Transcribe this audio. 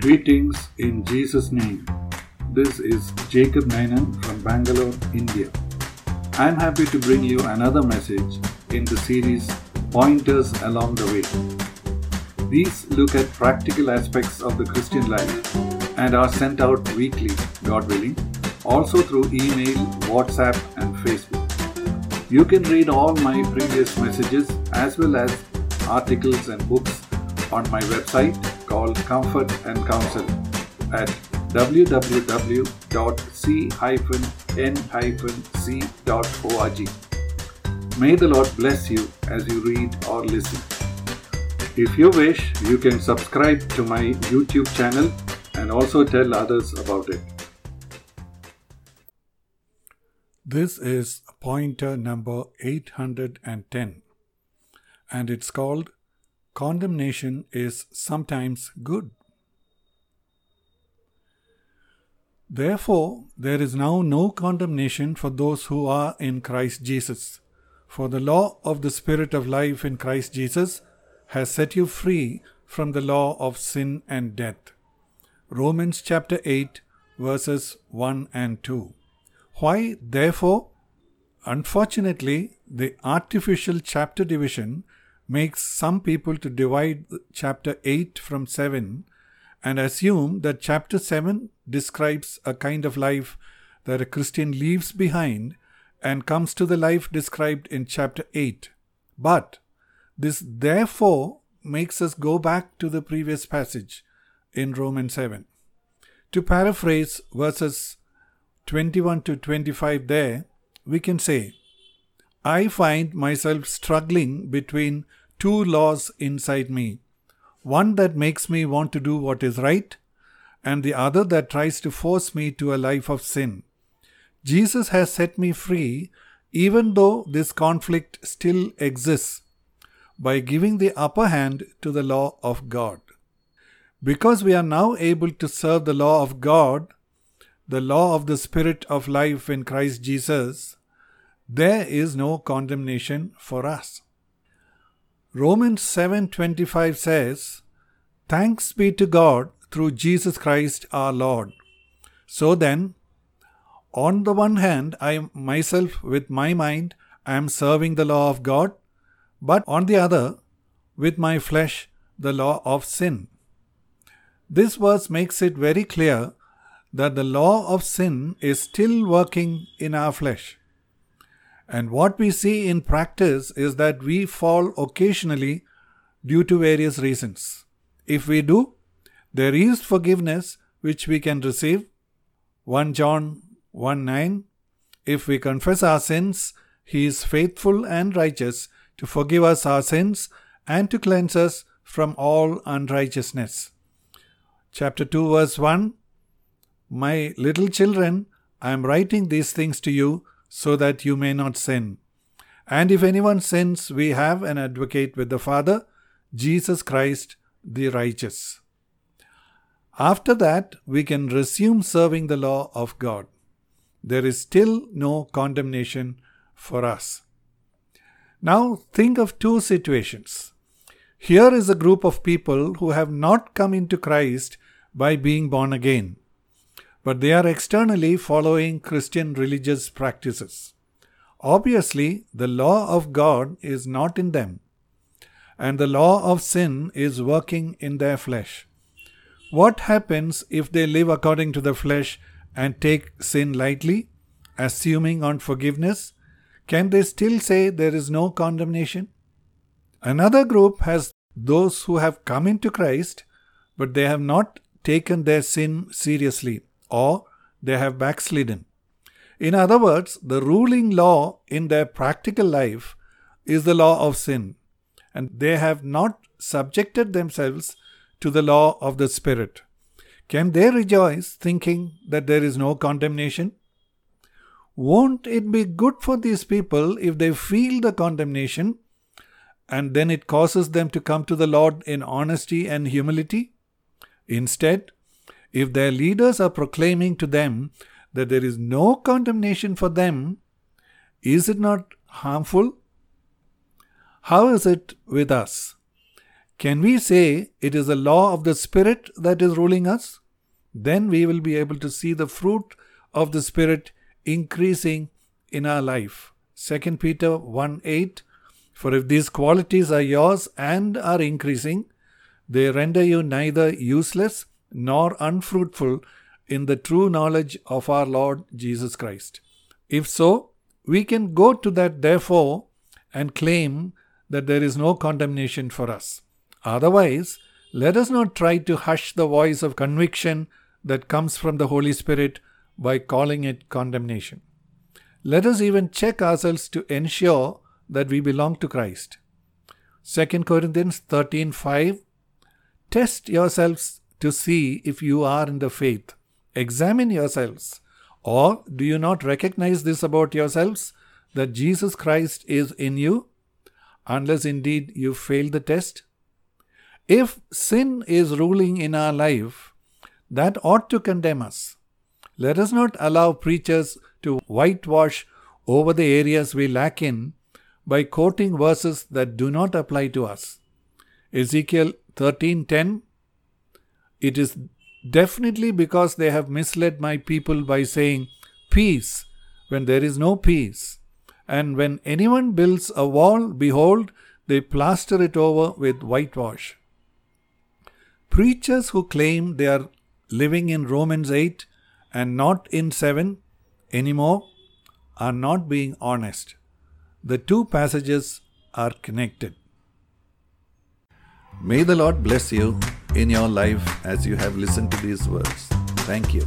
Greetings in Jesus' name. This is Jacob Menon from Bangalore, India. I'm happy to bring you another message in the series Pointers Along the Way. These look at practical aspects of the Christian life and are sent out weekly, God willing, also through email, WhatsApp, and Facebook. You can read all my previous messages as well as articles and books on my website called Comfort and Counsel at www.c-n-c.org. May the Lord bless you as you read or listen. If you wish, you can subscribe to my YouTube channel and also tell others about it. This is pointer number 810 and it's called Condemnation is Sometimes Good. Therefore, there is now no condemnation for those who are in Christ Jesus. For the law of the Spirit of life in Christ Jesus has set you free from the law of sin and death. Romans chapter 8, verses 1 and 2. Why, therefore? Unfortunately, the artificial chapter division makes some people to divide chapter 8 from 7 and assume that chapter 7 describes a kind of life that a Christian leaves behind and comes to the life described in chapter 8. But this therefore makes us go back to the previous passage in Romans 7. To paraphrase verses 21 to 25 there, we can say, I find myself struggling between two laws inside me one that makes me want to do what is right, and the other that tries to force me to a life of sin. Jesus has set me free, even though this conflict still exists, by giving the upper hand to the law of God. Because we are now able to serve the law of God, the law of the Spirit of life in Christ Jesus, there is no condemnation for us. Romans 7:25 says, "Thanks be to God through Jesus Christ our Lord." So then, on the one hand, I myself with my mind I am serving the law of God, but on the other, with my flesh, the law of sin. This verse makes it very clear that the law of sin is still working in our flesh. And what we see in practice is that we fall occasionally due to various reasons. If we do, there is forgiveness which we can receive. 1 John 1 9. If we confess our sins, he is faithful and righteous to forgive us our sins and to cleanse us from all unrighteousness. Chapter 2, verse 1 My little children, I am writing these things to you so that you may not sin. And if anyone sins, we have an advocate with the Father, Jesus Christ the righteous. After that, we can resume serving the law of God. There is still no condemnation for us. Now, think of two situations. Here is a group of people who have not come into Christ by being born again but they are externally following Christian religious practices. Obviously, the law of God is not in them, and the law of sin is working in their flesh. What happens if they live according to the flesh and take sin lightly, assuming on forgiveness? Can they still say there is no condemnation? Another group has those who have come into Christ, but they have not taken their sin seriously or they have backslidden. In other words, the ruling law in their practical life is the law of sin, and they have not subjected themselves to the law of the Spirit. Can they rejoice thinking that there is no condemnation? Won't it be good for these people if they feel the condemnation and then it causes them to come to the Lord in honesty and humility? Instead, if their leaders are proclaiming to them that there is no condemnation for them, is it not harmful? How is it with us? Can we say it is the law of the Spirit that is ruling us? Then we will be able to see the fruit of the Spirit increasing in our life. 2 Peter 1 8 For if these qualities are yours and are increasing, they render you neither useless nor unfruitful in the true knowledge of our Lord Jesus Christ. If so, we can go to that therefore and claim that there is no condemnation for us. Otherwise, let us not try to hush the voice of conviction that comes from the Holy Spirit by calling it condemnation. Let us even check ourselves to ensure that we belong to Christ. 2 Corinthians 13:5 Test yourselves to see if you are in the faith. Examine yourselves. Or do you not recognize this about yourselves that Jesus Christ is in you, unless indeed you fail the test? If sin is ruling in our life, that ought to condemn us. Let us not allow preachers to whitewash over the areas we lack in by quoting verses that do not apply to us. Ezekiel 13:10 It is definitely because they have misled my people by saying peace when there is no peace. And when anyone builds a wall, behold, they plaster it over with whitewash. Preachers who claim they are living in Romans 8 and not in 7 anymore are not being honest. The two passages are connected. May the Lord bless you in your life as you have listened to these words. Thank you.